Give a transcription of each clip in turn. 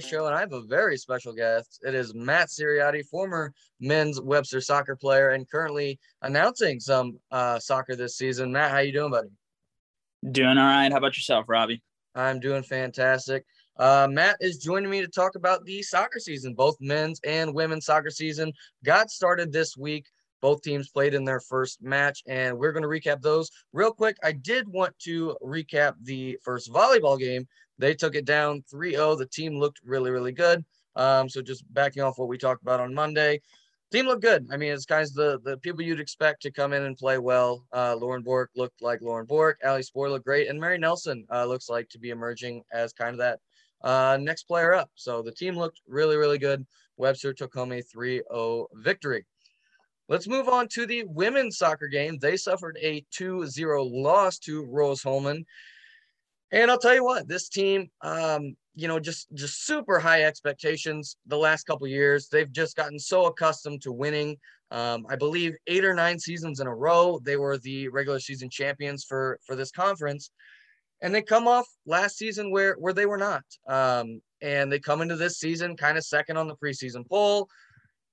podcast. We got a Friday show, and I have a very special guest. It is Matt Siriati, former men's Webster soccer player, and currently announcing some uh, soccer this season. Matt, how you doing, buddy? Doing all right. How about yourself, Robbie? I'm doing fantastic. Uh, Matt is joining me to talk about the soccer season. Both men's and women's soccer season got started this week. Both teams played in their first match, and we're going to recap those real quick. I did want to recap the first volleyball game. They took it down 3 0. The team looked really, really good. Um, so just backing off what we talked about on Monday, team looked good. I mean, it's of the, the people you'd expect to come in and play well. Uh, Lauren Bork looked like Lauren Bork. Ali Spohr looked great. And Mary Nelson uh, looks like to be emerging as kind of that uh, next player up. So the team looked really, really good. Webster took home a 3 0 victory. Let's move on to the women's soccer game. They suffered a 2 0 loss to Rose-Hulman. And I'll tell you what, this team, um, you know, just just super high expectations the last couple years. They've just gotten so accustomed to winning. Um, I believe eight or nine seasons in a row, they were the regular season champions for for this conference, and they come off last season where where they were not. Um, and they come into this season kind of second on the preseason poll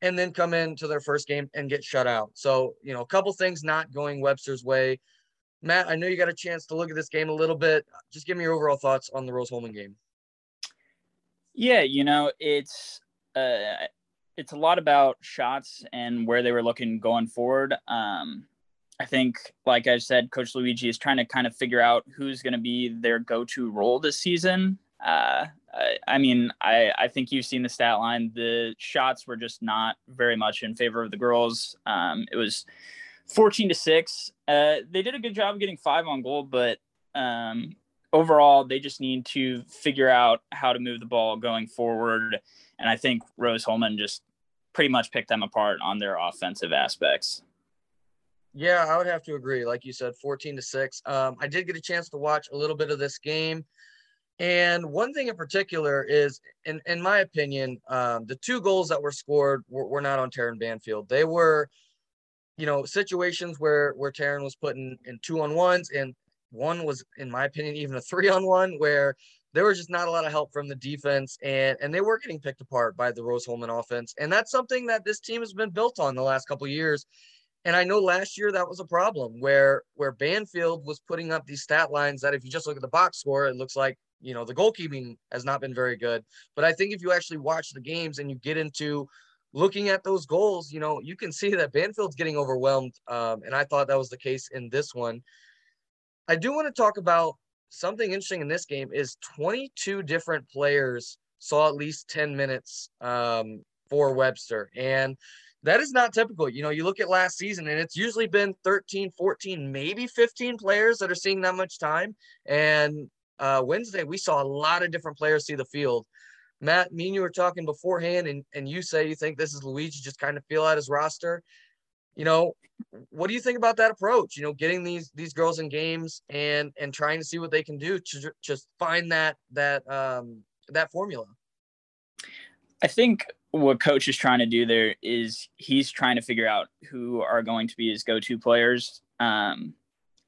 and then come into their first game and get shut out. So, you know, a couple things not going Webster's way. Matt, I know you got a chance to look at this game a little bit. Just give me your overall thoughts on the Rose-Hulman game. Yeah, you know, it's uh, it's a lot about shots and where they were looking going forward. Um, I think, like I said, Coach Luigi is trying to kind of figure out who's going to be their go-to role this season. Uh, I, mean, I, I think you've seen the stat line. The shots were just not very much in favor of the girls. Um, it was 14 to 6. Uh, they did a good job getting five on goal, but um, overall, they just need to figure out how to move the ball going forward. And I think Rose-Hulman just pretty much picked them apart on their offensive aspects. Yeah, I would have to agree. Like you said, 14 to 6. Um, I did get a chance to watch a little bit of this game. And one thing in particular is, in, in my opinion, um, the two goals that were scored were, were not on Taryn Banfield. They were, you know, situations where where Taryn was putting in in two on ones, and one was, in my opinion, even a three on one where there was just not a lot of help from the defense, and and they were getting picked apart by the Rose-Hulman offense, and that's something that this team has been built on the last couple years. And I know last year that was a problem where where Banfield was putting up these stat lines that if you just look at the box score, it looks like you know the goalkeeping has not been very good but i think if you actually watch the games and you get into looking at those goals you know you can see that banfield's getting overwhelmed um, and i thought that was the case in this one i do want to talk about something interesting in this game is 22 different players saw at least 10 minutes um, for webster and that is not typical. You know, you look at last season and it's usually been 13, 14, maybe 15 players that are seeing that much time. And uh, Wednesday, we saw a lot of different players see the field. Matt, me and you were talking beforehand, and, and you say you think this is Luigi just kind of feel out his roster. You know, what do you think about that approach? You know, getting these these girls in games and and trying to see what they can do to just find that that um that formula. I think what coach is trying to do there is he's trying to figure out who are going to be his go-to players. Um,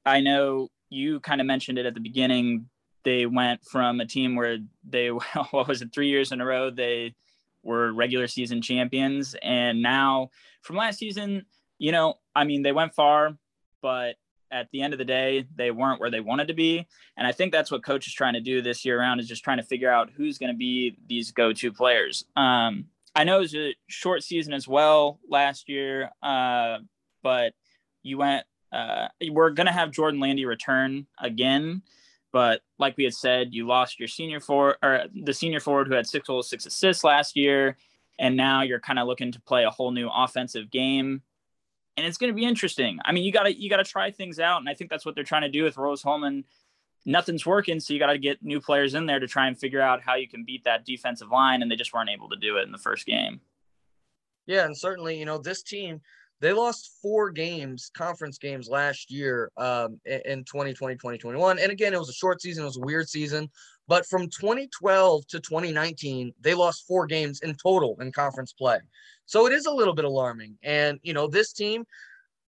I know you kind of mentioned it at the beginning they went from a team where they what was it three years in a row they were regular season champions. And now from last season you know i mean they went far but at the end of the day they weren't where they wanted to be. And i think that's what coach is trying to do this year around is just trying to figure out who's going to be these go-to players. Um, i know it was a short season as well last year uh, but you went uh, we're going to have jordan landy return again but like we had said, you lost your senior forward or the senior forward who had six goals, six assists last year, and now you're kind of looking to play a whole new offensive game. And it's going to be interesting. I mean, you got to you got to try things out, and I think that's what they're trying to do with Rose-Hulman. Nothing's working, so you got to get new players in there to try and figure out how you can beat that defensive line, and they just weren't able to do it in the first game. Yeah, and certainly, you know, this team they lost four games, conference games last year um, in 2020, 2021. And again, it was a short season, it was a weird season. But from 2012 to 2019, they lost four games in total in conference play. So it is a little bit alarming. And, you know, this team,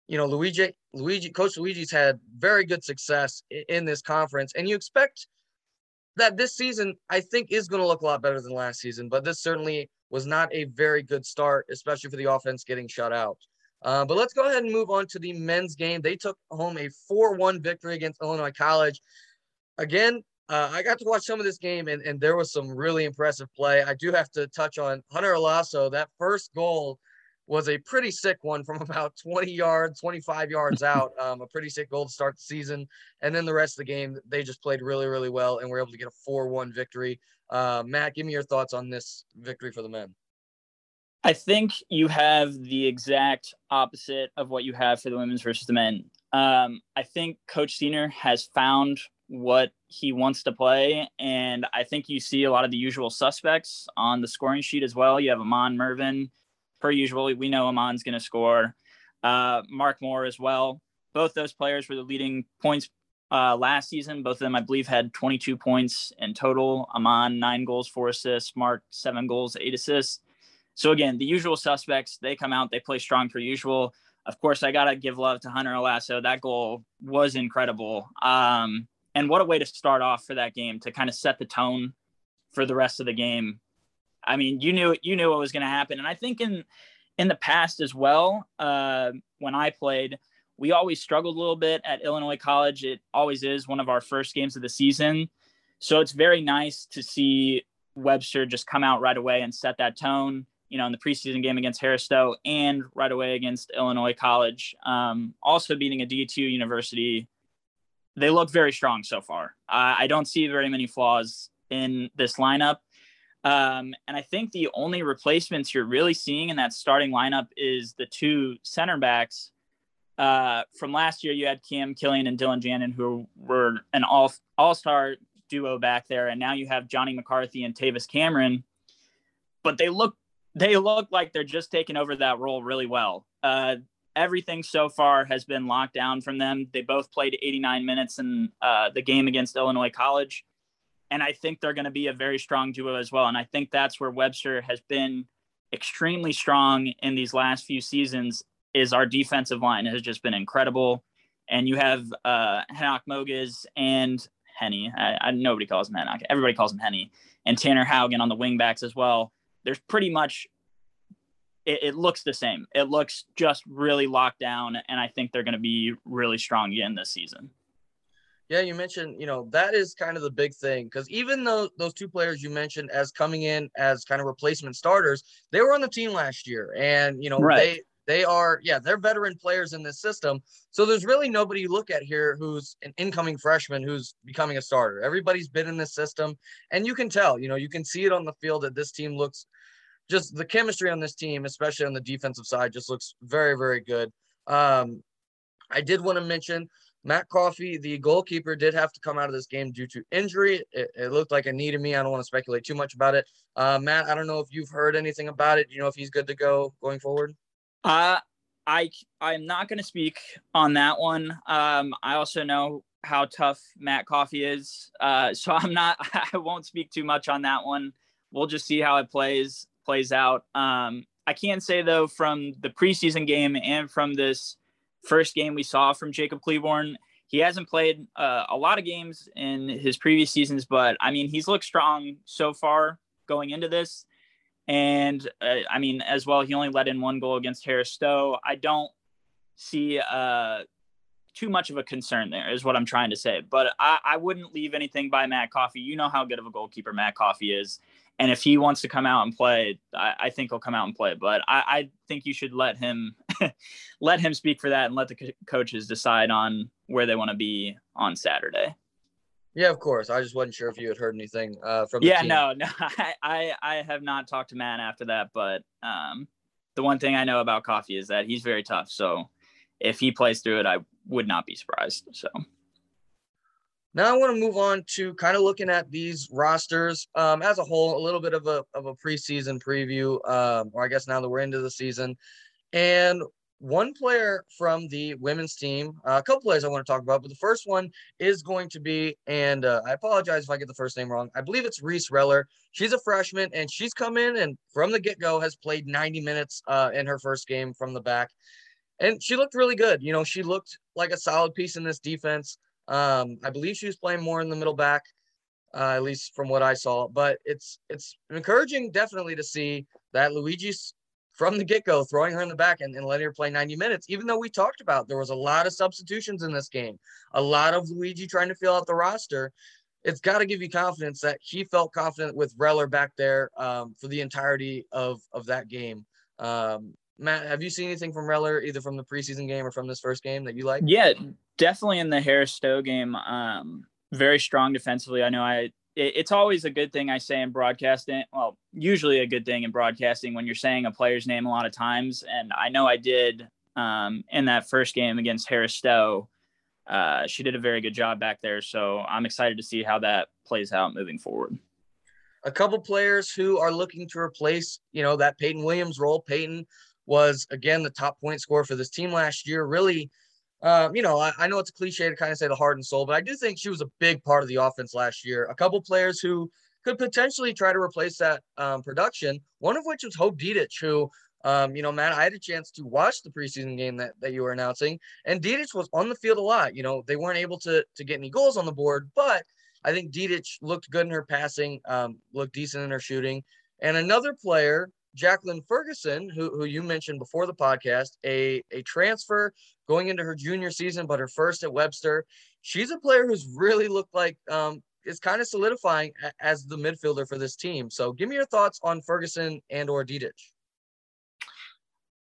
you know, Luigi, Luigi, Coach Luigi's had very good success in this conference. And you expect that this season I think is going to look a lot better than last season, but this certainly was not a very good start, especially for the offense getting shut out. Uh, but let's go ahead and move on to the men's game. They took home a 4 1 victory against Illinois College. Again, uh, I got to watch some of this game, and, and there was some really impressive play. I do have to touch on Hunter Olaso. That first goal was a pretty sick one from about 20 yards, 25 yards out. Um, a pretty sick goal to start the season. And then the rest of the game, they just played really, really well and were able to get a 4 1 victory. Uh, Matt, give me your thoughts on this victory for the men. I think you have the exact opposite of what you have for the women's versus the men. Um, I think Coach Senior has found what he wants to play, and I think you see a lot of the usual suspects on the scoring sheet as well. You have Amon Mervin, per usual. We know Amon's going to score. Uh, Mark Moore as well. Both those players were the leading points uh, last season. Both of them, I believe, had 22 points in total. Amon, nine goals, four assists. Mark, seven goals, eight assists. So again, the usual suspects, they come out, they play strong per usual. Of course, I gotta give love to Hunter Olaso. That goal was incredible. Um, and what a way to start off for that game to kind of set the tone for the rest of the game. I mean, you knew you knew what was going to happen, and I think in in the past as well, uh, when I played, we always struggled a little bit at Illinois College. It always is one of our first games of the season, so it's very nice to see Webster just come out right away and set that tone you know, in the preseason game against Harris Stowe and right away against Illinois College. Um, also beating a D2 university. They look very strong so far. I don't see very many flaws in this lineup. Um, and I think the only replacements you're really seeing in that starting lineup is the two center backs. Uh, from last year, you had Cam Killian and Dylan Jannon, who were an all all star duo back there, and now you have Johnny McCarthy and Tavis Cameron. But they look they look like they're just taking over that role really well. Uh, everything so far has been locked down from them. They both played 89 minutes in uh, the game against Illinois College. And I think they're going to be a very strong duo as well. And I think that's where Webster has been extremely strong in these last few seasons is our defensive line has just been incredible. And you have uh, Henoch Moges and Henny. I, I, nobody calls him Henoch. Everybody calls him Henny. And Tanner Haugen on the wingbacks as well there's pretty much it, it, looks the same. It looks just really locked down, and I think they're going to be really strong again this season. Yeah, you mentioned, you know, that is kind of the big thing because even though those two players you mentioned as coming in as kind of replacement starters, they were on the team last year, and you know, right. They are, yeah, they're veteran players in this system. So there's really nobody you look at here who's an incoming freshman who's becoming a starter. Everybody's been in this system, and you can tell, you know, you can see it on the field that this team looks just the chemistry on this team, especially on the defensive side, just looks very, very good. Um, I did want to mention Matt Coffey, the goalkeeper, did have to come out of this game due to injury. It, it looked like a knee to me. I don't want to speculate too much about it. Uh, Matt, I don't know if you've heard anything about it. Do you know if he's good to go going forward? Uh, I I'm not going to speak on that one. Um, I also know how tough Matt Coffey is, uh, so I'm not. I won't speak too much on that one. We'll just see how it plays plays out. Um, I can say though, from the preseason game and from this first game we saw from Jacob Cleburne, he hasn't played uh, a lot of games in his previous seasons, but I mean he's looked strong so far going into this. And uh, I mean, as well, he only let in one goal against Harris Stowe. I don't see uh, too much of a concern there, is what I'm trying to say. But I, I wouldn't leave anything by Matt Coffey. You know how good of a goalkeeper Matt Coffey is. And if he wants to come out and play, I, I think he'll come out and play. But I, I think you should let him let him speak for that and let the co- coaches decide on where they want to be on Saturday. Yeah, of course. I just wasn't sure if you had heard anything uh, from. yeah, no, no. I, I, I have not talked to Matt after that, but um, the one thing I know about Coffey is that he's very tough. So if he plays through it, I would not be surprised. So. Now I want to move on to kind of looking at these rosters um, as a whole, a little bit of a of a preseason preview, um, or I guess now that we're into the season, and one player from the women's team, uh, a couple players I want to talk about, but the first one is going to be, and uh, I apologize if I get the first name wrong. I believe it's Reese Reller. She's a freshman, and she's come in and from the get go has played 90 minutes uh, in her first game from the back, and she looked really good. You know, she looked like a solid piece in this defense. Um, I believe she was playing more in the middle back. uh, at least from what I saw. But it's it's encouraging, definitely, to see that Luigi's from the get go throwing her in the back and, and letting her play 90 minutes. Even though we talked about there was a lot of substitutions in this game, a lot of Luigi trying to fill out the roster. It's got to give you confidence that he felt confident with Reller back there um, for the entirety of of that game. Um, Matt, have you seen anything from Reller either from the preseason game or from this first game that you like? Yeah, definitely in the Harris Stowe game. Um, very strong defensively. I know I it, it's always a good thing I say in broadcasting. Well, usually a good thing in broadcasting when you're saying a player's name a lot of times. And I know I did um, in that first game against Harris Stowe. Uh, she did a very good job back there. So I'm excited to see how that plays out moving forward. A couple players who are looking to replace, you know, that Peyton Williams role. Peyton was again the top point scorer for this team last year. Really um, you know, I, I, know it's a cliche to kind of say the heart and soul, but I do think she was a big part of the offense last year. A couple players who could potentially try to replace that um, production, one of which was Hope Didich, who, um, you know, Matt, I had a chance to watch the preseason game that, that you were announcing, and Didich was on the field a lot. You know, they weren't able to, to get any goals on the board, but I think Didich looked good in her passing, um, looked decent in her shooting. And another player Jacqueline Ferguson, who, who you mentioned before the podcast, a, a transfer going into her junior season, but her first at Webster. She's a player who's really looked like um, is kind of solidifying as the midfielder for this team. So give me your thoughts on Ferguson and or Didich.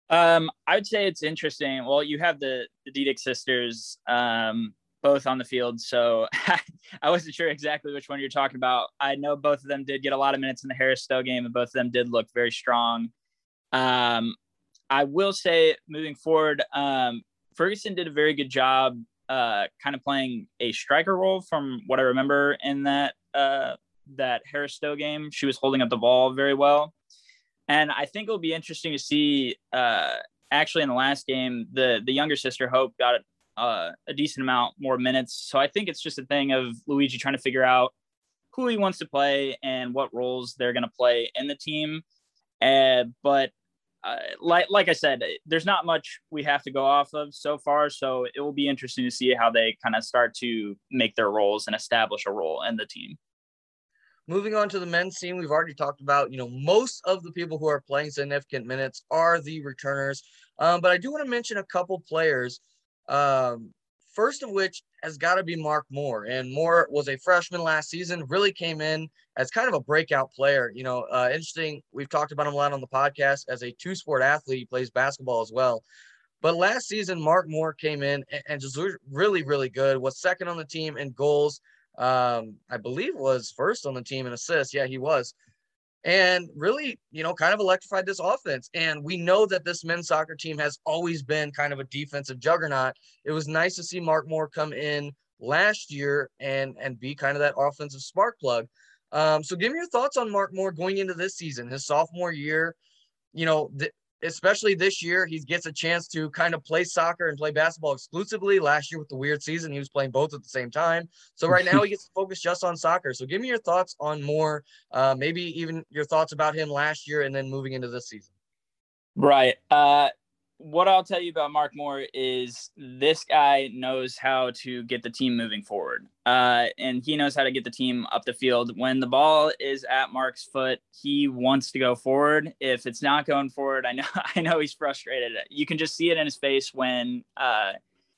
Um, I would say it's interesting. Well, you have the the Didich sisters um, both on the field, so I wasn't sure exactly which one you're talking about. I know both of them did get a lot of minutes in the Harris Stowe game, and both of them did look very strong. Um, I will say, moving forward, um, Ferguson did a very good job, uh, kind of playing a striker role from what I remember in that uh, that Harris Stowe game. She was holding up the ball very well, and I think it'll be interesting to see. Uh, actually, in the last game, the the younger sister Hope got uh, a decent amount more minutes. So I think it's just a thing of Luigi trying to figure out who he wants to play and what roles they're going to play in the team. Uh, but uh, like like I said, there's not much we have to go off of so far. So it will be interesting to see how they kind of start to make their roles and establish a role in the team. Moving on to the men's team, we've already talked about, you know, most of the people who are playing significant minutes are the returners. Um, but I do want to mention a couple players. Um, first of which has got to be Mark Moore. And Moore was a freshman last season, really came in as kind of a breakout player. You know, uh, interesting. We've talked about him a lot on the podcast as a two sport athlete. He plays basketball as well. But last season, Mark Moore came in and, and just really, really good. Was second on the team in goals. Um, I believe was first on the team in assists. Yeah, he was and really, you know, kind of electrified this offense. And we know that this men's soccer team has always been kind of a defensive juggernaut. It was nice to see Mark Moore come in last year and and be kind of that offensive spark plug. Um, so give me your thoughts on Mark Moore going into this season, his sophomore year. You know, th- especially this year, he gets a chance to kind of play soccer and play basketball exclusively. Last year with the weird season, he was playing both at the same time. So right now he gets to focus just on soccer. So give me your thoughts on Moore, uh, maybe even your thoughts about him last year and then moving into this season. Right. Uh, what I'll tell you about Mark Moore is this guy knows how to get the team moving forward. Uh, and he knows how to get the team up the field. When the ball is at Mark's foot, he wants to go forward. If it's not going forward, I know I know he's frustrated. You can just see it in his face when uh,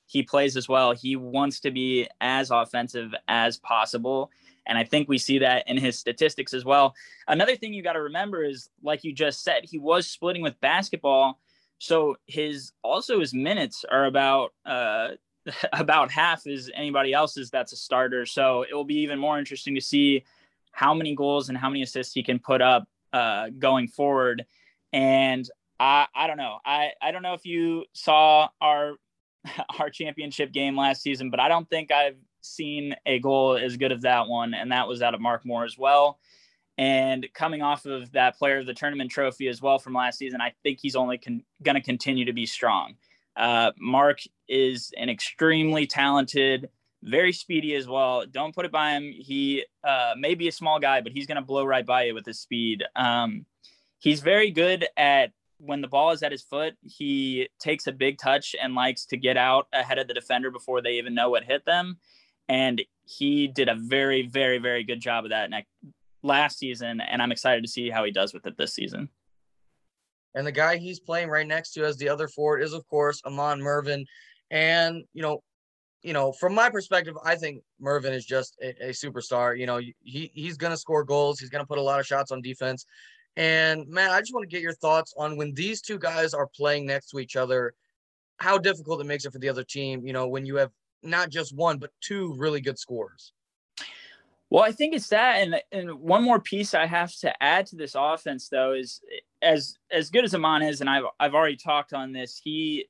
he plays as well. He wants to be as offensive as possible. And I think we see that in his statistics as well. Another thing you got to remember is, like you just said, he was splitting with basketball so his also his minutes are about uh, about half as anybody else's that's a starter. So it will be even more interesting to see how many goals and how many assists he can put up uh, going forward. And I I don't know. I I don't know if you saw our our championship game last season, but I don't think I've seen a goal as good as that one, and that was out of Mark Moore as well. And coming off of that player of the tournament trophy as well from last season, I think he's only con- going to continue to be strong. Uh, Mark is an extremely talented, very speedy as well. Don't put it by him. He uh, may be a small guy, but he's going to blow right by you with his speed. Um, he's very good at when the ball is at his foot, he takes a big touch and likes to get out ahead of the defender before they even know what hit them. And he did a very, very, very good job of that last season, and I'm excited to see how he does with it this season. And the guy he's playing right next to as the other forward is, of course, Amon Mervin. And you know, you know, from my perspective, I think Mervin is just a, a superstar. You know, he he's gonna score goals. He's gonna put a lot of shots on defense. And man, I just want to get your thoughts on when these two guys are playing next to each other, how difficult it makes it for the other team. You know, when you have not just one but two really good scores. Well, I think it's that, and and one more piece I have to add to this offense though is as as good as Amon is, and I've I've already talked on this. He,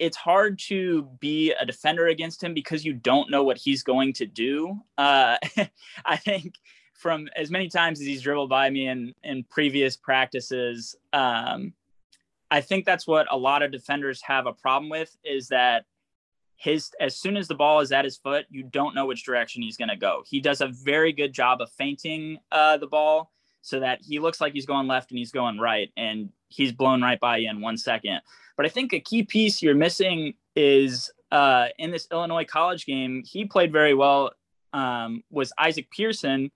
it's hard to be a defender against him because you don't know what he's going to do. Uh, I think from as many times as he's dribbled by me in in previous practices, um, I think that's what a lot of defenders have a problem with is that his as soon as the ball is at his foot, you don't know which direction he's going to go. He does a very good job of feinting uh, the ball so that he looks like he's going left and he's going right, and he's blown right by you in one second. But I think a key piece you're missing is uh, in this Illinois college game. He played very well. Um, was Isaac Pearson,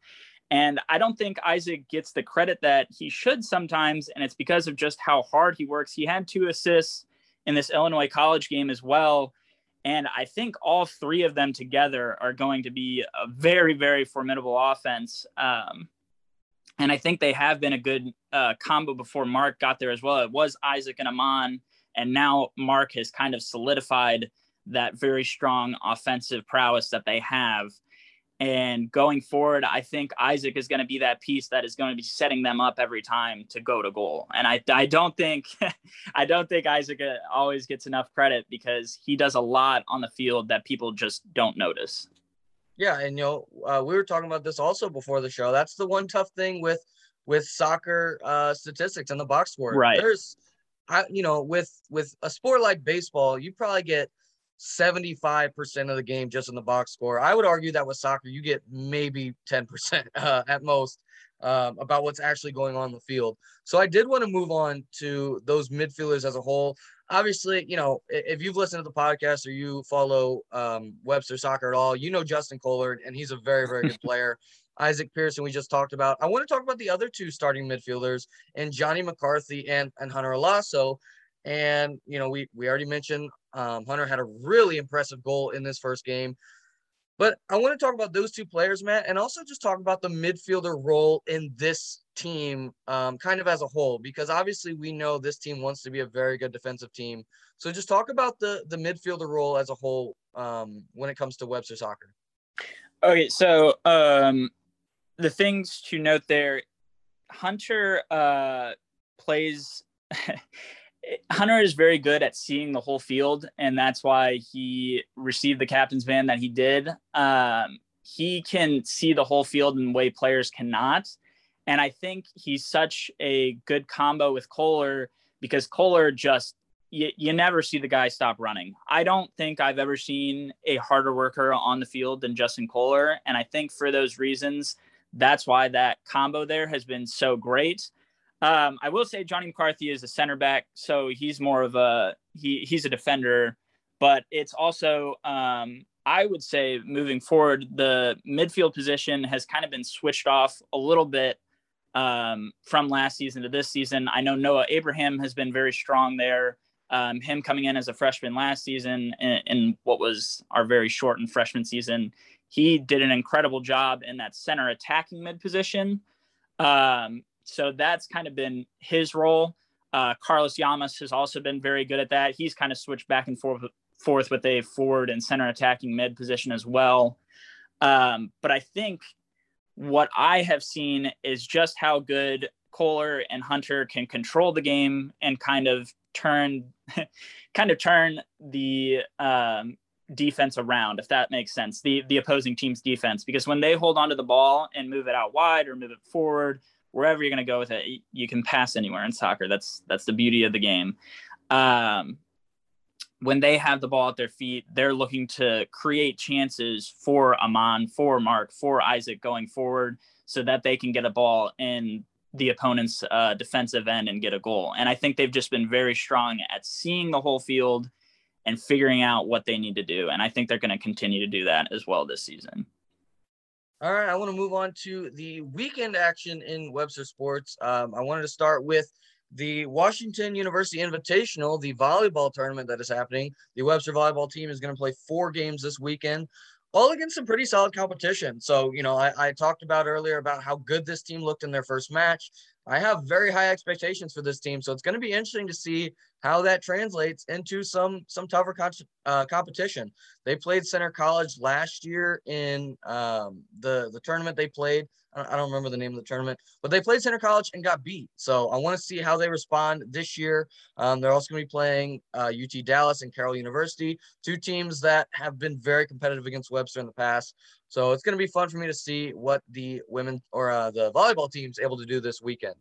and I don't think Isaac gets the credit that he should sometimes, and it's because of just how hard he works. He had two assists in this Illinois college game as well and I think all three of them together are going to be a very, very formidable offense. Um, and I think they have been a good uh, combo before Mark got there as well. It was Isaac and Amon, and now Mark has kind of solidified that very strong offensive prowess that they have. And going forward, I think Isaac is going to be that piece that is going to be setting them up every time to go to goal. And I, I don't think, I don't think Isaac uh, always gets enough credit because he does a lot on the field that people just don't notice. Yeah, and you know, uh, we were talking about this also before the show. That's the one tough thing with with soccer uh, statistics and the box score. Right. There's, I, you know, with with a sport like baseball, you probably get 75% of the game just in the box score. I would argue that with soccer, you get maybe 10% uh, at most um, about what's actually going on in the field. So I did want to move on to those midfielders as a whole. Obviously, you know, if you've listened to the podcast or you follow um, Webster soccer at all, you know Justin Kohler, and he's a very, very good player. Isaac Pearson, we just talked about. I want to talk about the other two starting midfielders and Johnny McCarthy and, and Hunter Olaso. And, you know, we, we already mentioned um, Hunter had a really impressive goal in this first game. But I want to talk about those two players, Matt, and also just talk about the midfielder role in this team, um, kind of as a whole, because obviously we know this team wants to be a very good defensive team. So just talk about the the midfielder role as a whole um, when it comes to Webster soccer. Okay, so um, the things to note there, Hunter uh, plays. Hunter is very good at seeing the whole field, and that's why he received the captain's band that he did. Um, he can see the whole field in a way players cannot. And I think he's such a good combo with Kohler because Kohler just, you, you never see the guy stop running. I don't think I've ever seen a harder worker on the field than Justin Kohler. And I think for those reasons, that's why that combo there has been so great. Um, I will say Johnny McCarthy is a center back, so he's more of a he he's a defender, but it's also um, I would say moving forward, the midfield position has kind of been switched off a little bit um, from last season to this season. I know Noah Abraham has been very strong there. Um, him coming in as a freshman last season in, in, what was our very shortened freshman season, he did an incredible job in that center attacking mid position. Um, so that's kind of been his role. Uh, Carlos Llamas has also been very good at that. He's kind of switched back and forth, forth with a forward and center attacking mid position as well. Um, but I think what I have seen is just how good Kohler and Hunter can control the game and kind of turn, kind of turn the um, defense around, if that makes sense. The the opposing team's defense, because when they hold onto the ball and move it out wide or move it forward wherever you're going to go with it, you can pass anywhere in soccer. That's that's the beauty of the game. Um, when they have the ball at their feet, they're looking to create chances for Amon, for Mark, for Isaac going forward, so that they can get a ball in the opponent's uh, defensive end and get a goal. And I think they've just been very strong at seeing the whole field and figuring out what they need to do. And I think they're going to continue to do that as well this season. All right, I want to move on to the weekend action in Webster sports. Um, I wanted to start with the Washington University Invitational, the volleyball tournament that is happening. The Webster volleyball team is going to play four games this weekend, all against some pretty solid competition. So, you know, I, I talked about earlier about how good this team looked in their first match. I have very high expectations for this team, so it's going to be interesting to see how that translates into some some tougher con- uh, competition. They played Centre College last year in um, the the tournament they played. I don't remember the name of the tournament, but they played Centre College and got beat. So I want to see how they respond this year. Um, they're also going to be playing uh, UT Dallas and Carroll University, two teams that have been very competitive against Webster in the past. So it's going to be fun for me to see what the women or uh, the volleyball team's able to do this weekend.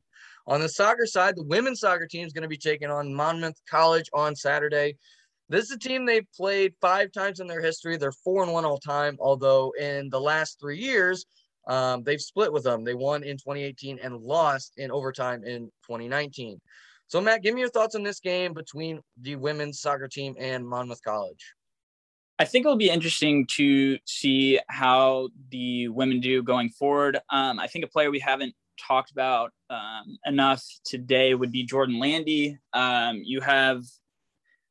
On the soccer side, the women's soccer team is going to be taking on Monmouth College on Saturday. This is a team they've played five times in their history. They're four and one all time, although in the last three years, um, they've split with them. They won in 2018 and lost in overtime in 2019. So, Matt, give me your thoughts on this game between the women's soccer team and Monmouth College. I think it'll be interesting to see how the women do going forward. Um, I think a player we haven't talked about um, enough today would be Jordan Landy. Um, you have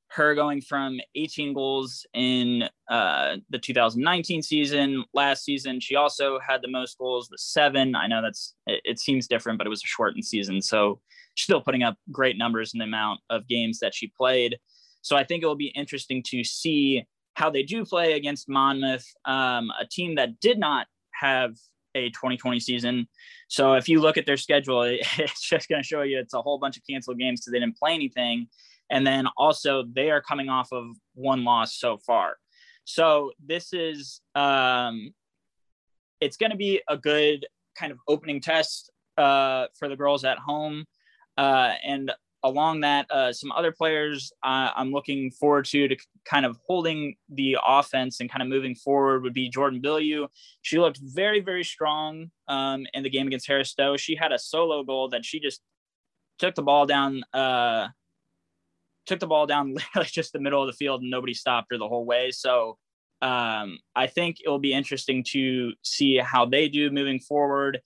her going from 18 goals in uh, the 2019 season. Last season, she also had the most goals with seven. I know that's it, it, seems different, but it was a shortened season, so she's still putting up great numbers in the amount of games that she played. So I think it will be interesting to see how they do play against Monmouth, um, a team that did not have a 2020 season. So if you look at their schedule, it's just going to show you it's a whole bunch of canceled games because they didn't play anything. And then also they are coming off of one loss so far. So this is um, it's going to be a good kind of opening test uh, for the girls at home. Uh, and along that, uh, some other players uh, I'm looking forward to to kind of holding the offense and kind of moving forward would be Jordan Billieu. She looked very, very strong um, in the game against Harris Stowe. She had a solo goal that she just took the ball down, uh, took the ball down literally just the middle of the field and nobody stopped her the whole way. So um, I think it will be interesting to see how they do moving forward.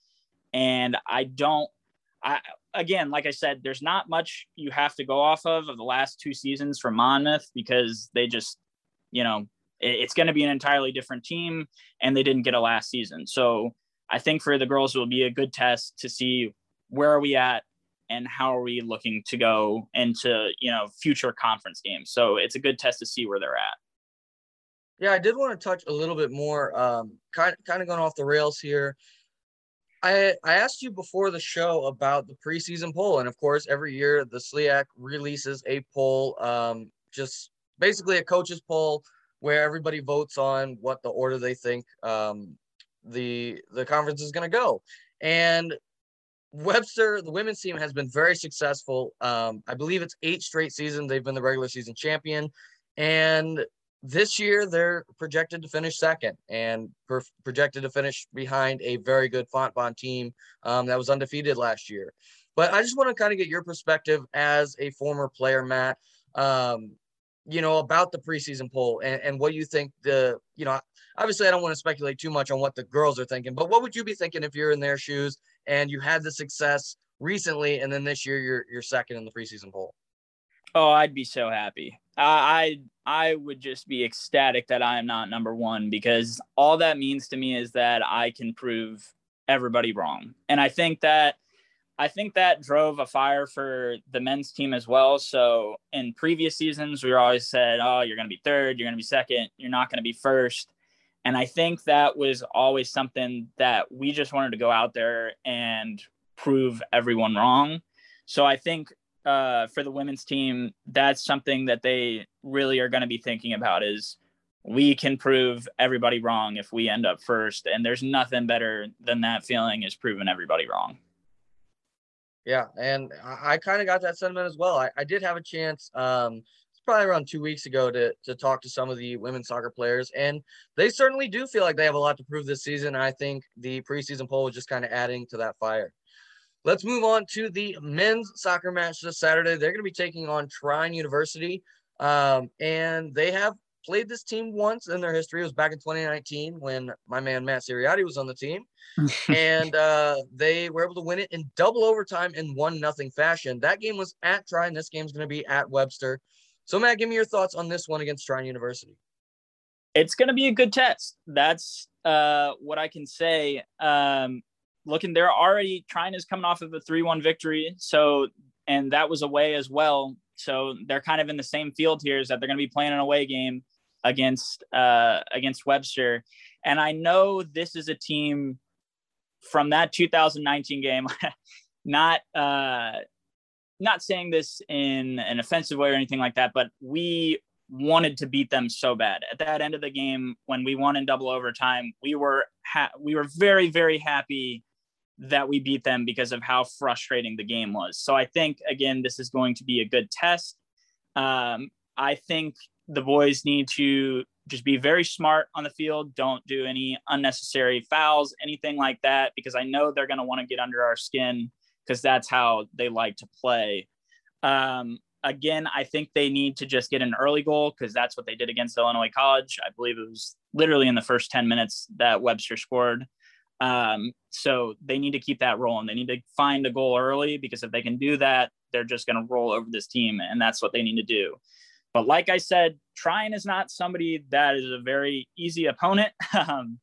And I don't I, again, like I said, there's not much you have to go off of of the last two seasons from Monmouth because they just, you know, it, it's going to be an entirely different team and they didn't get a last season. So I think for the girls, it will be a good test to see where are we at and how are we looking to go into, you know, future conference games. So it's a good test to see where they're at. Yeah, I did want to touch a little bit more, um, kind, kind of going off the rails here. I I asked you before the show about the preseason poll, and of course, every year the SLIAC releases a poll, um, just basically a coaches poll where everybody votes on what the order they think um, the the conference is going to go. And Webster, the women's team, has been very successful. Um, I believe it's eight straight seasons they've been the regular season champion, and this year they're projected to finish second and per- projected to finish behind a very good Fontbonne team um, that was undefeated last year. But I just want to kind of get your perspective as a former player, Matt. Um, you know about the preseason poll and, and what you think the you know obviously I don't want to speculate too much on what the girls are thinking, but what would you be thinking if you're in their shoes and you had the success recently and then this year you're you're second in the preseason poll? Oh, I'd be so happy. I I would just be ecstatic that I am not number one because all that means to me is that I can prove everybody wrong, and I think that I think that drove a fire for the men's team as well. So in previous seasons, we were always said, "Oh, you're going to be third, you're going to be second, you're not going to be first. And I think that was always something that we just wanted to go out there and prove everyone wrong. So I think uh, for the women's team, that's something that they really are going to be thinking about is we can prove everybody wrong if we end up first. And there's nothing better than that feeling is proving everybody wrong. Yeah. And I, I kind of got that sentiment as well. I, I did have a chance, um, probably around two weeks ago to, to talk to some of the women's soccer players and they certainly do feel like they have a lot to prove this season. I think the preseason poll was just kind of adding to that fire. Let's move on to the men's soccer match this Saturday. They're going to be taking on Trine University, um, and they have played this team once in their history. It was back in 2019 when my man Matt Siriati was on the team, and uh, they were able to win it in double overtime in one nothing fashion. That game was at Trine. This game's going to be at Webster. So Matt, give me your thoughts on this one against Trine University. It's going to be a good test. That's uh, what I can say. Um, looking, they're already Trine is coming off of a three-one victory, so and that was away as well. So they're kind of in the same field here is that they're going to be playing an away game against uh, against Webster. And I know this is a team from that 2019 game. not uh, not saying this in an offensive way or anything like that, but we wanted to beat them so bad at that end of the game when we won in double overtime. We were ha- we were very very happy that we beat them because of how frustrating the game was. So I think again, this is going to be a good test. Um, I think the boys need to just be very smart on the field. Don't do any unnecessary fouls, anything like that, because I know they're going to want to get under our skin because that's how they like to play. Um, again, I think they need to just get an early goal because that's what they did against Illinois College. I believe it was literally in the first 10 minutes that Webster scored. Um, so they need to keep that rolling. They need to find a goal early because if they can do that, they're just going to roll over this team, and that's what they need to do. But like I said, Trine is not somebody that is a very easy opponent. Um,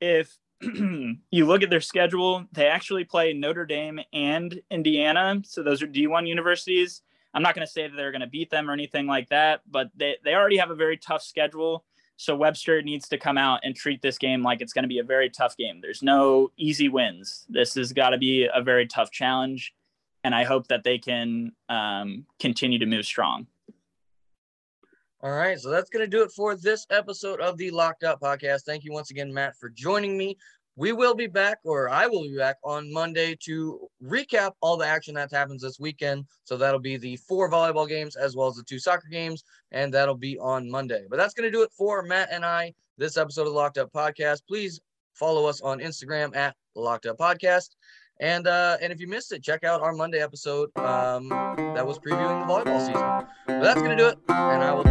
if you look at their schedule, they actually play Notre Dame and Indiana. So those are D1 universities. I'm not going to say that they're going to beat them or anything like that, but they, they already have a very tough schedule. So Webster needs to come out and treat this game like it's going to be a very tough game. There's no easy wins. This has got to be a very tough challenge, and I hope that they can um, continue to move strong. All right, so that's going to do it for this episode of the Locked Up podcast. Thank you once again, Matt, for joining me. We will be back, or I will be back on Monday to recap all the action that happens this weekend. So that'll be the four volleyball games as well as the two soccer games, and that'll be on Monday. But that's going to do it for Matt and I this episode of Locked Up Podcast. Please follow us on Instagram at Locked Up Podcast. And uh, and if you missed it, check out our Monday episode um, that was previewing the volleyball season. But that's gonna do it, and I will